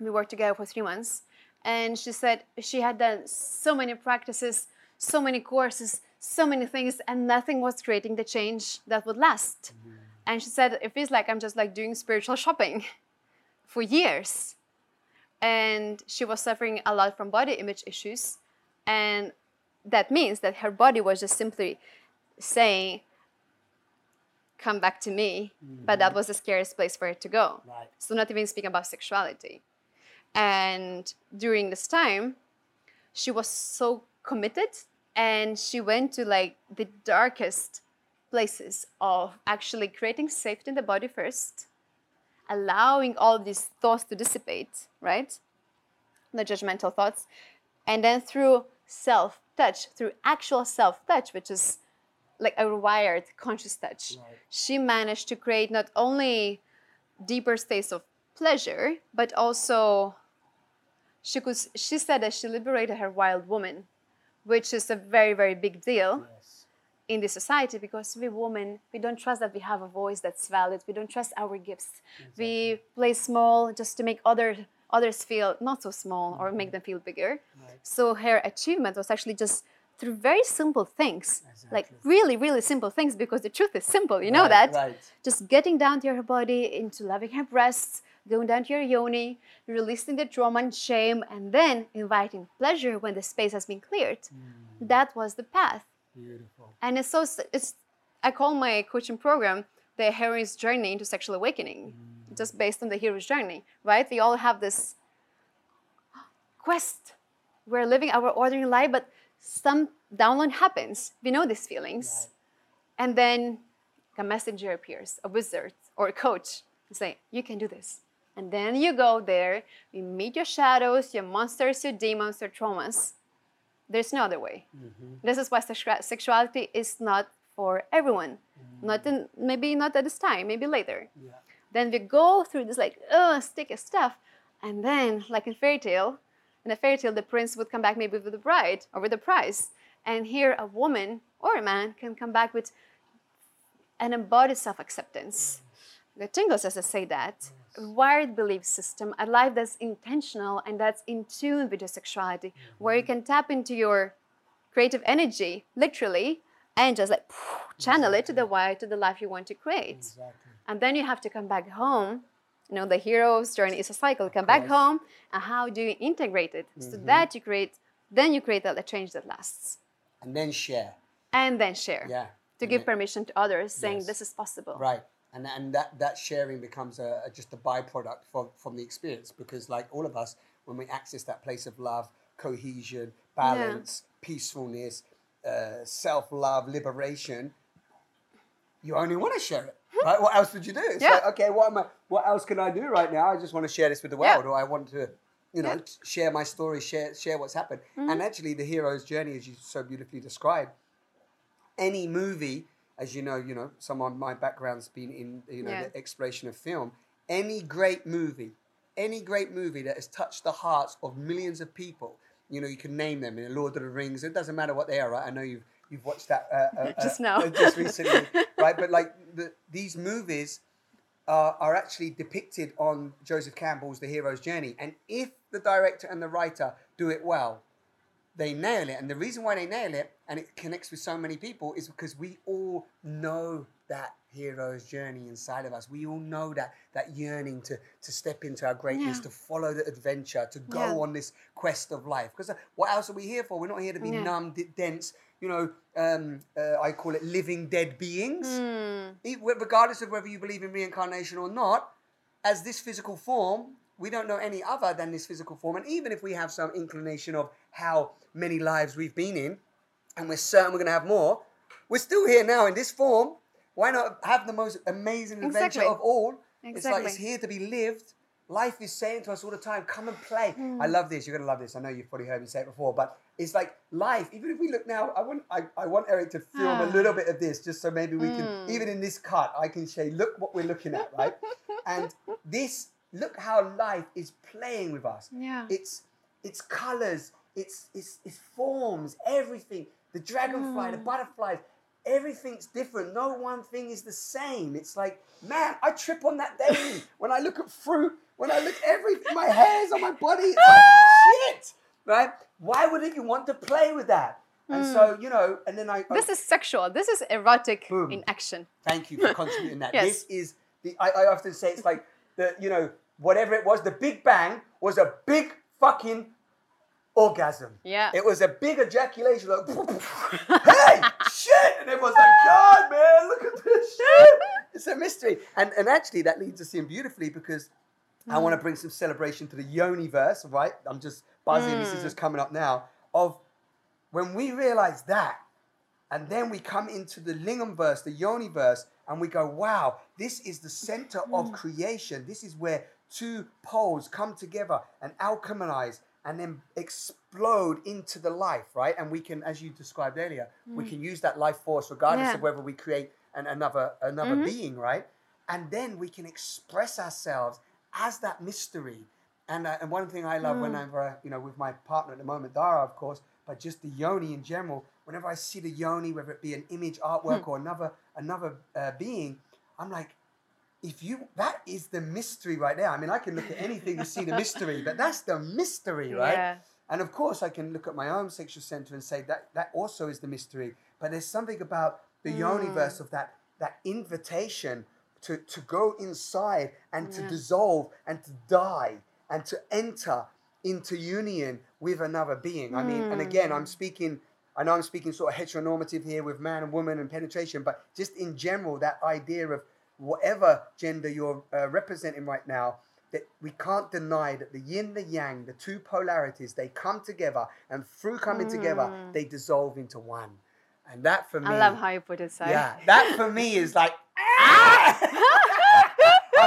We worked together for three months, and she said she had done so many practices, so many courses, so many things, and nothing was creating the change that would last. Mm-hmm. And she said it feels like I'm just like doing spiritual shopping for years. And she was suffering a lot from body image issues, and that means that her body was just simply saying, come back to me. But that mm-hmm. was the scariest place for her to go. Right. So not even speaking about sexuality. And during this time, she was so committed and she went to like the darkest places of actually creating safety in the body first, allowing all these thoughts to dissipate, right? The judgmental thoughts. And then through self touch, through actual self touch, which is like a rewired conscious touch, Right. she managed to create not only deeper states of pleasure, but also she could she said that she liberated her wild woman, which is a very, very big deal Yes. in this society because we women we don't trust that we have a voice that's valid we don't trust our gifts we play small just to make other others feel not so small or mm-hmm. make them feel bigger Right. so her achievement was actually just through very simple things like really really simple things because the truth is simple you know Right, that Right. just getting down to your body into loving her breasts going down to your yoni releasing the trauma and shame and then inviting pleasure when the space has been cleared Mm. that was the path Beautiful. and it's so it's I call my coaching program the hero's journey into sexual awakening, just based on the hero's journey, right? We all have this quest. We're living our ordinary life, but some download happens. We know these feelings. And then a messenger appears, a wizard or a coach, and say, You can do this. And then you go there, you meet your shadows, your monsters, your demons, your traumas. There's no other way. This is why sexuality is not for everyone. Not in, maybe not at this time, maybe later. Yeah. Then we go through this like uh sticky stuff, and then like in fairy tale, in a fairy tale, the prince would come back maybe with the bride or with the prize, and here a woman or a man can come back with an embodied self-acceptance. The tingles, as I say that, A wired belief system, a life that's intentional and that's in tune with your sexuality, where you mm-hmm. can tap into your creative energy, literally, and just like channel it to the wire to the life you want to create. Exactly. And then you have to come back home. You know, the hero's journey is a cycle. Come back home, and how do you integrate it so that you create? Then you create a, a change that lasts, And then share. and then share. Yeah. To And give then- permission to others, saying Yes. this is possible. Right. And, and that, that sharing becomes a, a- just a byproduct from, from the experience because, like all of us, when we access that place of love, cohesion, balance, peacefulness, uh, self love, liberation, you only want to share it. Right? What else would you do? It's. Yeah. like, okay, what am I? What else can I do right now? I just want to share this with the Yeah. world, or I want to, you know, Yeah. Mm-hmm. share my story, share share what's happened. And actually, the hero's journey, as you so beautifully described, any movie, as you know, you know, some of my background's been in, you know, Yeah. the exploration of film. Any great movie, any great movie that has touched the hearts of millions of people, you know, you can name them in Lord of the Rings. It doesn't matter what they are, right? I know you've you've watched that uh, uh, Just uh, now. uh, just recently, right? But like the, these movies are, are actually depicted on Joseph Campbell's The Hero's Journey, and if the director and the writer do it well, they nail it. And the reason why they nail it and it connects with so many people is because we all know that hero's journey inside of us. We all know that that yearning to to step into our greatness, Yeah. to follow the adventure, to go Yeah. on this quest of life. Because what else are we here for? We're not here to be Yeah. numb, d- dense. You know, um, uh, I call it living dead beings. Mm. Regardless of whether you believe in reincarnation or not, as this physical form, we don't know any other than this physical form. And even if we have some inclination of how many lives we've been in, and we're certain we're going to have more, we're still here now in this form. Why not have the most amazing adventure Exactly. of all? It's like it's here to be lived. Life is saying to us all the time, come and play. I love this. You're gonna love this. I know you've probably heard me say it before, but it's like life. Even if we look now, I want I, I want Eric to film a Ah. little bit of this, just so maybe we can, even in this cut, I can say, look what we're looking at, right? and this, look how life is playing with us. Yeah. It's it's colors, it's it's it's forms, everything. The dragonfly, Mm. the butterflies, everything's different. No one thing is the same. It's like, man, I trip on that daily. when I look at fruit, when I look everything, my hairs on my body, it's like shit. Right? Why wouldn't you want to play with that? And so, you know, and then I Mm. This is sexual. This is erotic Boom. in action. Thank you for contributing that. Yes. This is the I, I often say it's like the you know whatever it was. The Big Bang was a big fucking orgasm. Yeah. It was a big ejaculation. Like, hey, shit, and everyone's like, God, man, look at this shit. It's a mystery, and and actually that leads us in beautifully because I want to bring some celebration to the Yoni-verse, right? I'm just buzzing. This is hmm. just coming up now. Of when we realize that, and then we come into the Lingam verse, the Yoni verse, and we go, wow, this is the center of hmm. creation. This is where two poles come together and alchemize and then explode into the life, right? And we can, as you described earlier, we hmm. can use that life force regardless Yeah. of whether we create an, another another mm-hmm. being, right? And then we can express ourselves as that mystery. And, uh, and one thing I love whenever, I, you know, with my partner at the moment, Dara, of course, but just the yoni in general, whenever I see the yoni, whether it be an image, artwork, or another another uh, being, I'm like, if you, that is the mystery right there. I mean, I can look at anything to see the mystery, but that's the mystery, right? Yeah. And of course, I can look at my own sexual center and say that that also is the mystery. But there's something about the yoni verse of that that invitation to to go inside and to dissolve and to die and to enter into union with another being. I mean, and again, I'm speaking. I know I'm speaking sort of heteronormative here with man and woman and penetration, but just in general, that idea of whatever gender you're uh, representing right now, that we can't deny that the yin, the yang, the two polarities, they come together, and through coming together, they dissolve into one. And that for me, Mm. I love how you put it, Si. yeah, that for me is like.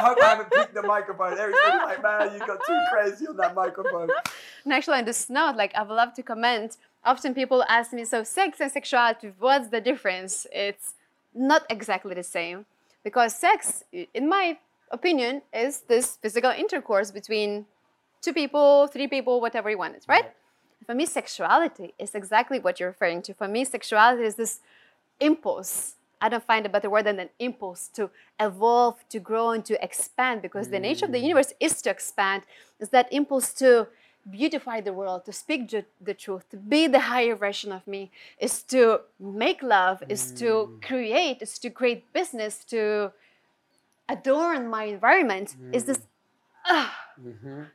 I hope I haven't picked the microphone. Everybody's like, man, you got too crazy on that microphone. And actually, on this note, like I would love to comment. Often people ask me, so sex and sexuality, what's the difference? It's not exactly the same because sex, in my opinion, is this physical intercourse between two people, three people, whatever you want it, right? For me, sexuality is exactly what you're referring to. For me, sexuality is this impulse. I don't find a better word than an impulse to evolve, to grow, and to expand because the nature of the mm. universe is to expand. Is that impulse to beautify the world, to speak ju- the truth, to be the higher version of me, is to make love, is to mm. create, is to create business, to adorn my environment, is this ah,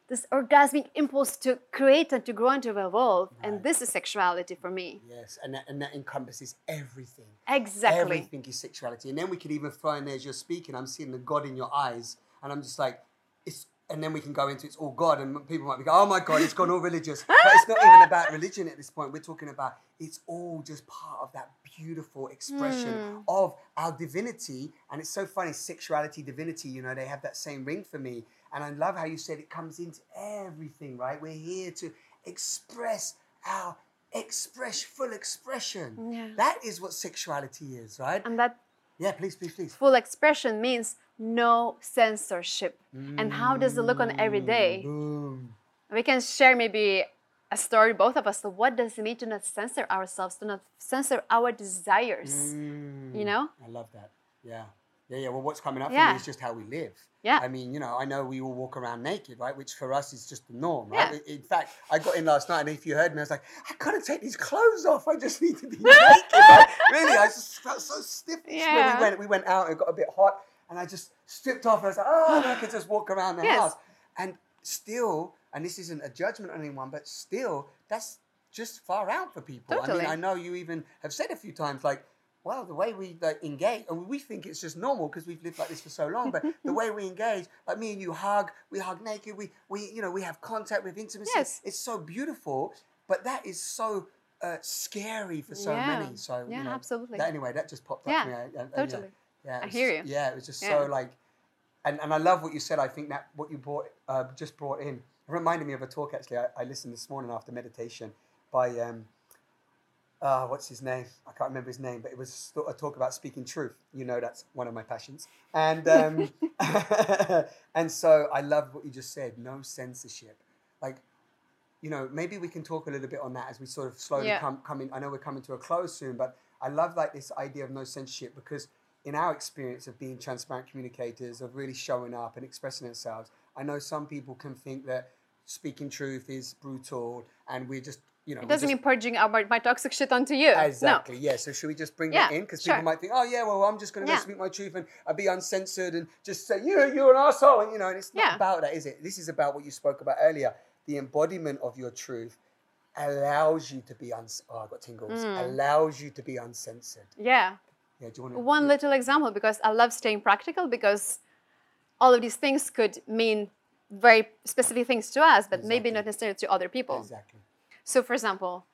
this orgasmic impulse to create and to grow and to evolve. And this is sexuality for me. Yes, and that, and that encompasses everything. Exactly. Everything is sexuality. And then we could even throw in as you're speaking, I'm seeing the God in your eyes, and I'm just like, it's. And then we can go into it's all God, and people might be going, "Oh my God, it's gone all religious." but it's not even about religion at this point. We're talking about it's all just part of that beautiful expression Hmm. of our divinity. And it's so funny, sexuality, divinity. You know, they have that same ring for me. And I love how you said it comes into everything. Right? We're here to express our express full expression. Yeah. That is what sexuality is, right? And that yeah, please, please, please. full expression means no censorship. And how does it look on every mm, day? Boom. We can share maybe a story, both of us. So, what does it mean to not censor ourselves, to not censor our desires? You mm, know? I love that. Yeah. Yeah, yeah. Well, what's coming up for me is just how we live. Yeah. I mean, you know, I know we all walk around naked, right? Which for us is just the norm, Yeah. right? In fact, I got in last night, and if you heard me, I was like, I gotta take these clothes off. I just need to be naked. right? Really, I just felt so stiff. When Yeah. we went, we went out. It got a bit hot, and I just stripped off. And I was like, oh, I could just walk around the Yes. house. And still, and this isn't a judgment on anyone, but still, that's just far out for people. Totally. I mean, I know you even have said a few times, like, well, the way we like, engage, and we think it's just normal because we've lived like this for so long. But the way we engage, like me and you hug, we hug naked, we we you know we have contact with intimacy. Yes. It's so beautiful, but that is so uh, scary for so Yeah. many. So Yeah, you know, absolutely. That, anyway, that just popped up Yeah, me. I- I- totally. Yeah, it I was hear you. Yeah, it was just Yeah. so like, and, and I love what you said. I think that what you brought uh, just brought in it reminded me of a talk actually I, I listened this morning after meditation by um, uh, what's his name? I can't remember his name, but it was a talk about speaking truth. You know, that's one of my passions. And um, and so I love what you just said. No censorship. Like, you know, maybe we can talk a little bit on that as we sort of slowly Yeah. come coming. I know we're coming to a close soon, but I love like this idea of no censorship because in our experience of being transparent communicators, of really showing up and expressing ourselves, I know some people can think that speaking truth is brutal and we're just you know It doesn't just- mean purging our, my toxic shit onto you. Exactly. Yeah. So should we just bring that in? Because sure. people might think, oh yeah, well I'm just going to Yeah. speak my truth and I'll be uncensored and just say you you're an asshole. And, you know, and it's not Yeah. about that, is it? This is about what you spoke about earlier. The embodiment of your truth allows you to be uns. Oh, I got tingles. Mm. Allows you to be uncensored. Yeah. Yeah. Do you want to? One little example because I love staying practical because all of these things could mean very specific things to us, but maybe not necessarily to other people. Exactly. So, for example,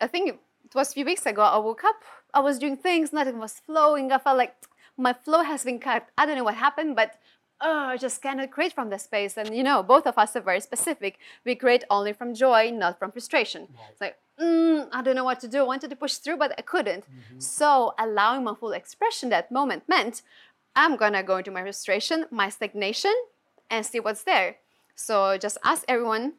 I think it was a few weeks ago, I woke up, I was doing things, nothing was flowing. I felt like my flow has been cut. I don't know what happened, but oh, I just cannot create from the space. And you know, both of us are very specific. We create only from joy, not from frustration. It's like, mm, I don't know what to do. I wanted to push through, but I couldn't. So, allowing my full expression that moment meant I'm gonna go into my frustration, my stagnation, and see what's there. So, just ask everyone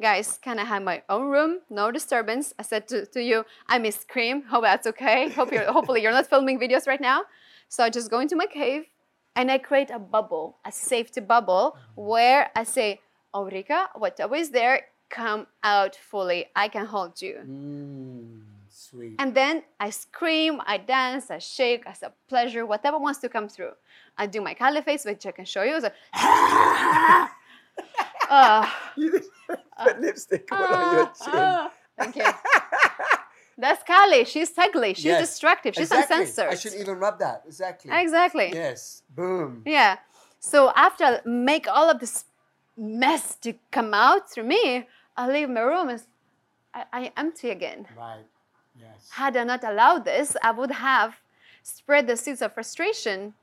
guys, can I have my own room? No disturbance. I said to, to you, I miss Cream. Hope that's okay. Hope you're, hopefully you're not filming videos right now. So I just go into my cave and I create a bubble, a safety bubble, where I say, Ulrika, whatever is there, come out fully. I can hold you. Mm, sweet. And then I scream, I dance, I shake, I say pleasure, whatever wants to come through. I do my Kali face, which I can show you. Like, uh, you did put lipstick all on your chin. Ah, thank you. That's Kali. She's ugly. She's Yes, destructive. She's exactly. uncensored. I shouldn't even rub that. Exactly. Exactly. Yes. Boom. Yeah. So after I make all of this mess to come out through me, I leave my room and I, I empty again. Right. Yes. Had I not allowed this, I would have spread the seeds of frustration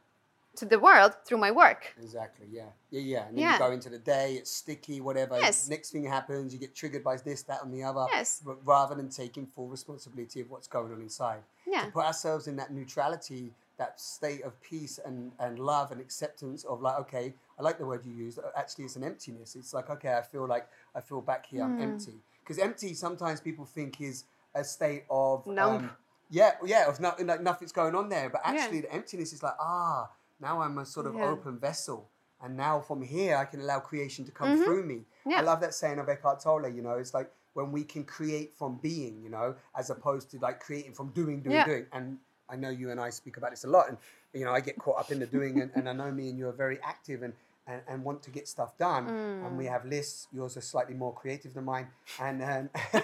to the world through my work. Exactly. Yeah. Yeah. Yeah. And then Yeah. you go into the day. It's sticky. Whatever. Yes. Next thing happens, you get triggered by this, that, and the other. Yes. But rather than taking full responsibility of what's going on inside, Yeah. to put ourselves in that neutrality, that state of peace and and love and acceptance of like, okay, I like the word you use Actually, it's an emptiness. It's like, okay, I feel like I feel back here. I'm Hmm. empty. Because empty sometimes people think is a state of Numb. um, yeah, yeah, of not, like nothing's going on there. But Yeah. actually, the emptiness is like, ah, now I'm a sort of Yeah. open vessel. And now from here, I can allow creation to come Mhm. through me. Yeah. I love that saying of Eckhart Tolle, you know, it's like when we can create from being, you know, as opposed to like creating from doing, doing, Yeah. doing. And I know you and I speak about this a lot. And, you know, I get caught up in the doing. And, and I know me and you are very active and, and, and want to get stuff done. And Mm. we have lists. Yours are slightly more creative than mine. And um,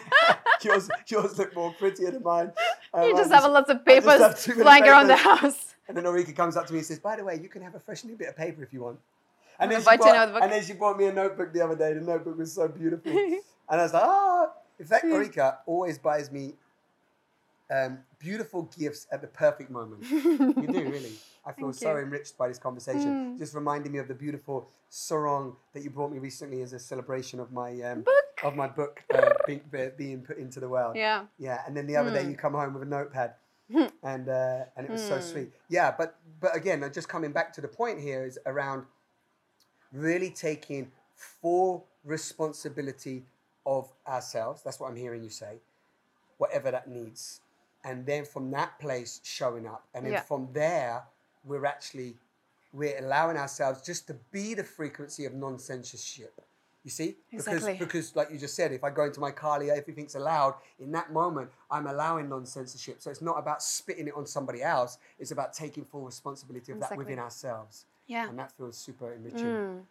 yours, yours look more prettier than mine. Um, You I just have a lot of just papers flying around the house. And then Ulrika comes up to me and says, "By the way, you can have a fresh new bit of paper if you want." And then, bought, and then she bought me a notebook the other day. The notebook was so beautiful, and I was like, "Ah!" In fact, Ulrika always buys me um, beautiful gifts at the perfect moment. you do really. I feel Thank so you. enriched by this conversation. Mm. Just reminding me of the beautiful sarong that you brought me recently as a celebration of my um, Book. of my book uh, being, being put into the world. Yeah. Yeah, and then the other day Mm. you come home with a notepad, and uh, and it was so Mm. sweet. Yeah, but but again, uh, just coming back to the point here is around really taking full responsibility of ourselves. That's what I'm hearing you say, whatever that needs, and then from that place showing up, and then Yeah. from there we're actually we're allowing ourselves just to be the frequency of non-censorship. You see, Exactly. because because like you just said, if I go into my car, everything's allowed. In that moment, I'm allowing non-censorship. So it's not about spitting it on somebody else. It's about taking full responsibility of that within ourselves, Yeah. and that feels super enriching. Mm.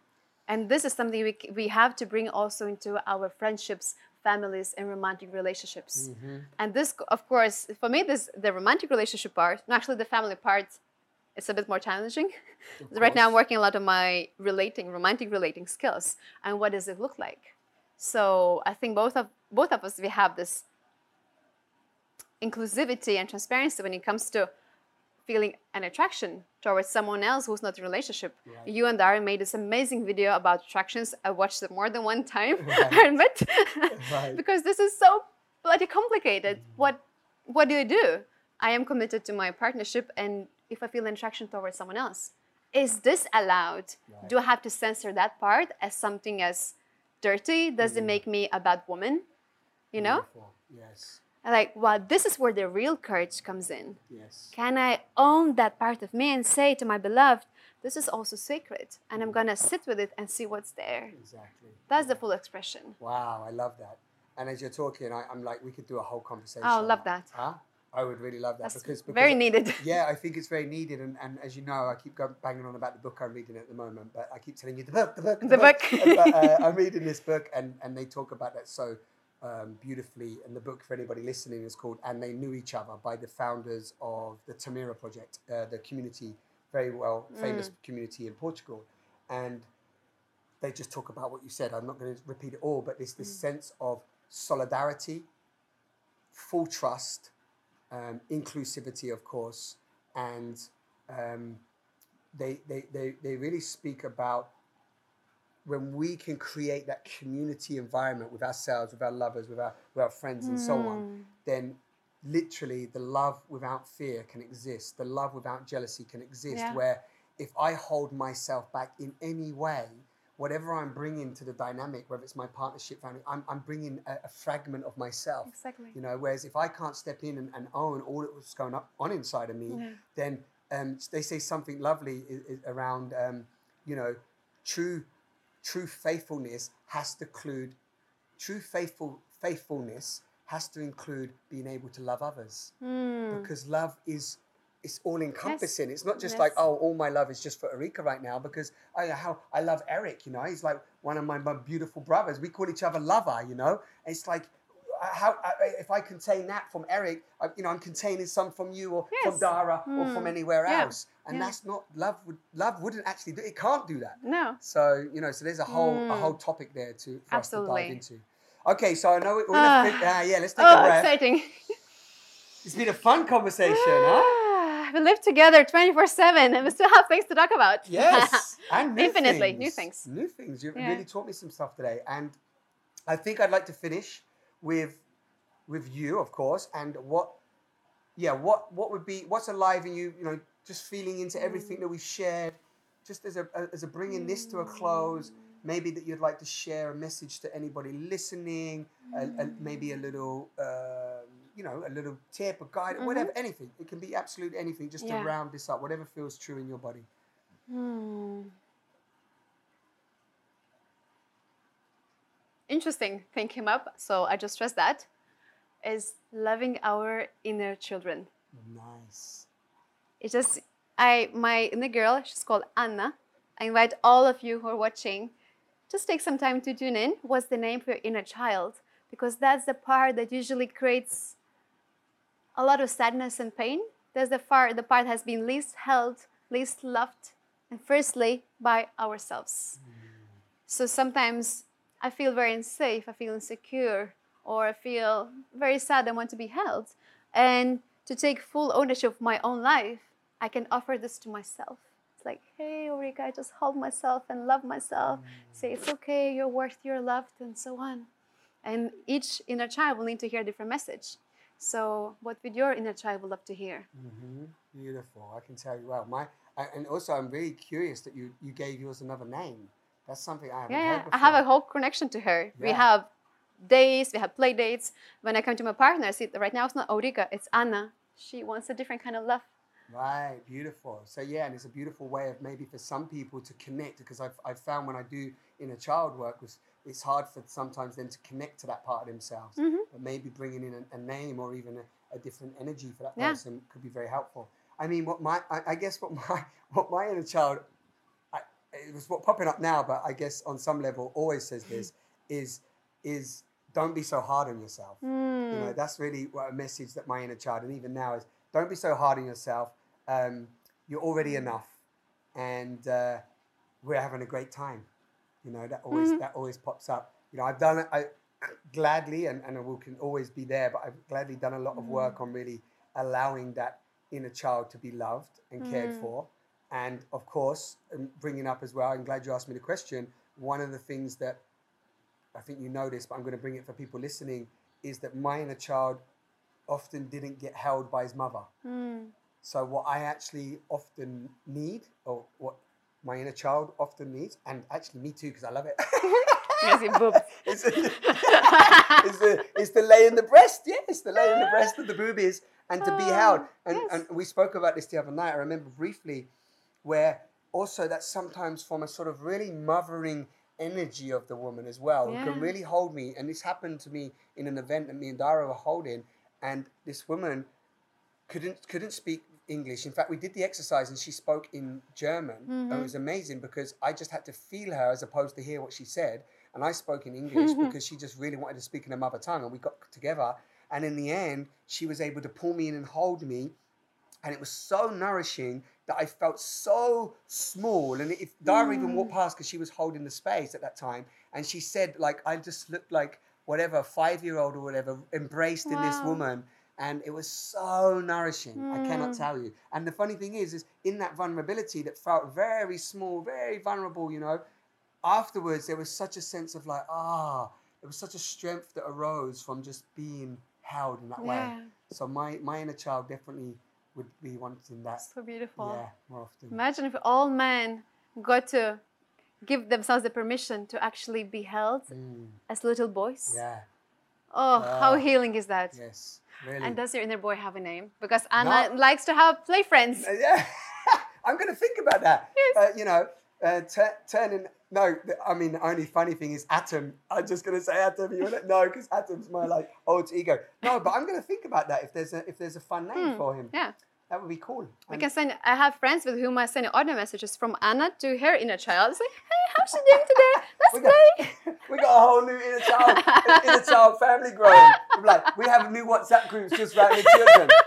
And this is something we, we have to bring also into our friendships, families, and romantic relationships. Mm-hmm. And this, of course, for me, this the romantic relationship part, actually the family part, is a bit more challenging. right now, I'm working a lot on my relating, romantic relating skills, and what does it look like? So I think both of both of us we have this inclusivity and transparency when it comes to feeling an attraction towards someone else who's not in a relationship. Right. You and Darren made this amazing video about attractions. I watched it more than one time, Right. I admit, Right. because this is so bloody complicated. Mm-hmm. What what do you do? I am committed to my partnership, and if I feel an attraction towards someone else, is this allowed? Do I have to censor that part as something as dirty? Does it make me a bad woman? You know, Yes. Like, well, this is where the real courage comes in. Yes. Can I own that part of me and say to my beloved, this is also sacred, and I'm gonna sit with it and see what's there? Exactly. That's the full expression. Wow, I love that. And as you're talking, I, I'm like, we could do a whole conversation. Oh, love that. Huh? I would really love that That's because, because very needed. Yeah, I think it's very needed, and, and as you know, I keep going, banging on about the book I'm reading at the moment, but I keep telling you the book, the book, The book. but, uh, I'm reading this book, and, and they talk about that so um, beautifully. And the book, for anybody listening, is called "And They Knew Each Other" by the founders of the Tamera Project, uh, the community, very well famous community in Portugal, and they just talk about what you said. I'm not going to repeat it all, but this this sense of solidarity, full trust, um, inclusivity, of course, and um, they, they, they, they really speak about when we can create that community environment with ourselves, with our lovers, with our, with our friends, and so on, then literally the love without fear can exist. The love without jealousy can exist. Yeah. Where if I hold myself back in any way, whatever I'm bringing to the dynamic, whether it's my partnership, family, I'm, I'm bringing a, a fragment of myself. Exactly. You know, whereas if I can't step in and, and own all that was going up on inside of me, Yeah. then um, they say something lovely i- i- around, um, you know, true, true faithfulness has to include, true faithful faithfulness has to include being able to love others Mm. because love is it's all encompassing. It's not just Yes. like oh, all my love is just for Erika right now because I how I love Eric. You know, he's like one of my, my beautiful brothers. We call each other lover. You know, it's like how uh, if I contain that from Eric, I, you know, I'm containing some from you or from Yes. Dara or from Mm. anywhere Yeah. else, and Yeah. that's not love. Would love wouldn't actually do it? Can't do that. No. So you know, so there's a whole a Mm. whole topic there to for us to dive into. Okay, so I know we- we're gonna Ah. fin- uh, yeah, let's take a Oh, breath. exciting. It's been a fun conversation, huh? we live together 24 7 and we still have things to talk about. Yes, and new Infinitely, things. new things. New things. You Yeah. really taught me some stuff today, and I think I'd like to finish with with you, of course, and what, yeah, what what would be what's alive in you? You know, just feeling into everything that we shared, just as a as a bringing this to a close. Maybe that you'd like to share a message to anybody listening, a, a, maybe a little, um, you know, a little tip, a guide, whatever, anything. It can be absolutely anything, just Yeah. to round this up, whatever feels true in your body. Hmm. Interesting thing came up, so I just stressed that. Is loving our inner children. Nice. It's just I my inner girl, she's called Anna. I invite all of you who are watching, just take some time to tune in. What's the name for your inner child? Because that's the part that usually creates a lot of sadness and pain. That's the part the part has been least held, least loved, and firstly by ourselves. Mm. So sometimes I feel very unsafe, I feel insecure, or I feel very sad, I want to be held. And to take full ownership of my own life, I can offer this to myself. It's like, hey, Ulrika, I just hold myself and love myself. Say, it's okay, you're worth, you're loved, and so on. And each inner child will need to hear a different message. So, what would your inner child would love to hear? hmm Beautiful. I can tell you well. My I, and also I'm very curious that you you gave yours another name. That's something I haven't Yeah, I have a whole connection to her. We have days, we have play dates. When I come to my partner, see, right now it's not Ulrika, it's Anna. She wants a different kind of love. Right, beautiful. So yeah, and it's a beautiful way of maybe for some people to connect because I've, I've found when I do inner child work was it's hard for sometimes them to connect to that part of themselves. Mhm. But maybe bringing in a, a name or even a, a different energy for that Yeah. person could be very helpful. I mean, what my I, I guess what my what my inner child, it was what popping up now, but I guess on some level always says this is is don't be so hard on yourself. You know, Mm. that's really what a message that my inner child, and even now, is don't be so hard on yourself. Um, you're already enough, and uh, we're having a great time. You know, that always Mhm. that always pops up. You know, I've done it. I gladly, and and I will can always be there. But I've gladly done a lot of work on really allowing that inner child to be loved and cared Mm. for, and of course, um, bringing up as well. I'm glad you asked me the question. One of the things that I think you noticed, but I'm going to bring it for people listening, is that my inner child often didn't get held by his mother. Mm. So what I actually often need, or what my inner child often needs, and actually me too, because I love it. Yes, you boobs. it's, the, it's the lay in the breast, it's the lay in the breast of the boobies, and to be held. Oh, And, yes. and we spoke about this the other night. I remember briefly, where also that's sometimes from a sort of really mothering energy of the woman as well, who can really hold me. And this happened to me in an event that me and Dara were holding, and this woman couldn't couldn't speak English. In fact, we did the exercise and she spoke in German. And it mm-hmm. was amazing because I just had to feel her as opposed to hear what she said. And I spoke in English because she just really wanted to speak in her mother tongue. And we got together. And in the end, she was able to pull me in and hold me. And it was so nourishing that I felt so small. And if Dara even walked past because she was holding the space at that time, and she said, like, I just looked like whatever five year old or whatever embraced in this woman. And it was so nourishing. I cannot Mm. tell you. And the funny thing is, is in that vulnerability that felt very small, very vulnerable, you know, afterwards there was such a sense of like, ah, it was such a strength that arose from just being held in that way. Yeah. So my, my inner child definitely would be wanting that. So beautiful. Yeah, more often. Imagine if all men got to give themselves the permission to actually be held Mm, as little boys. yeah, Oh, how Ah. healing is that? yes, really. And does your inner boy have a name? Because Anna No. likes to have play friends. Uh, yeah, I'm going to think about that. Yes. Uh, you know, uh, tu- turning. No, the- I mean, the only funny thing is Atom. I'm just going to say Atom. You want No, because Atom's my like alter ego. No, but I'm going to think about that if there's a if there's a fun name Hmm, for him. Yeah. That would be cool. We can send. I have friends with whom I send audio messages from Anna to her inner child. It's like, hey, how's she doing today? Let's we play. got, we got a whole new inner child, inner child family growing. We're like, we have new WhatsApp groups just around the children.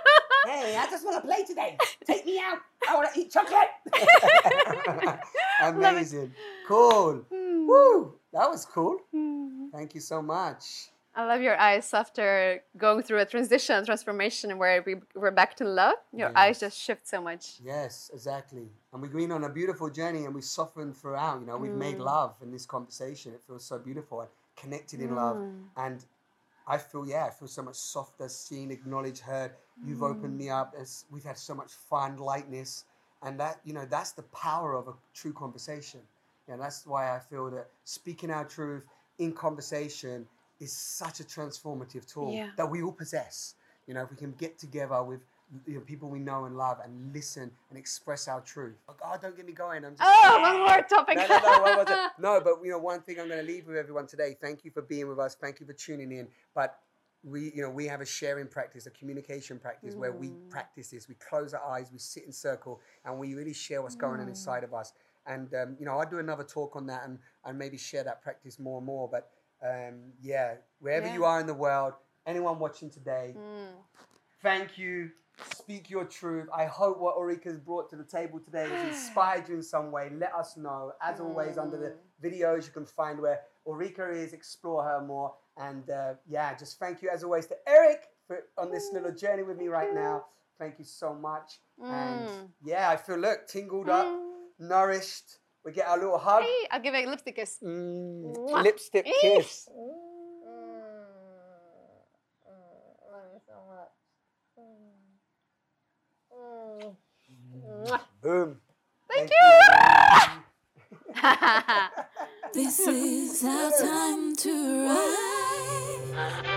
Hey, I just want to play today. Take me out. I want to eat chocolate. Amazing. Cool. Hmm. Woo. That was cool. Hmm. Thank you so much. I love your eyes after going through a transition, transformation where we were back to love. Your eyes just shift so much. Yes, exactly. And we've been on a beautiful journey and we've softened throughout. You know, we've made Mm. love in this conversation. It feels so beautiful and connected in love. Mm. And I feel, yeah, I feel so much softer, seen, acknowledged, heard. You've opened me up. It's, we've had so much fun, lightness. And that, you know, that's the power of a true conversation. And that's why I feel that speaking our truth in conversation is such a transformative tool Yeah. that we all possess. You know, if we can get together with you know, people we know and love and listen and express our truth. Like, oh, don't get me going. I'm just Oh, one more topic. no, no, no? No, but you know, one thing I'm going to leave with everyone today. Thank you for being with us. Thank you for tuning in. But we, you know, we have a sharing practice, a communication practice where we practice this. We close our eyes, we sit in circle, and we really share what's going on inside of us. And um, you know, I'll do another talk on that and and maybe share that practice more and more. But um, yeah, wherever Yeah. you are in the world, anyone watching today, Mm. thank you. Speak your truth. I hope what Ulrika's brought to the table today has inspired you in some way. Let us know. As always, under the videos, you can find where Ulrika is, explore her more. And uh, yeah, just thank you as always to Eric for on this little journey with me right now. Thank you so much. And Mm. yeah, I feel look tingled up, Mm. nourished. We get our little hug. Hey, I'll give a lipstick kiss. Mm, Mwah. lipstick Eh. kiss. Love you so much. Boom. Thank you. This is our time to rise.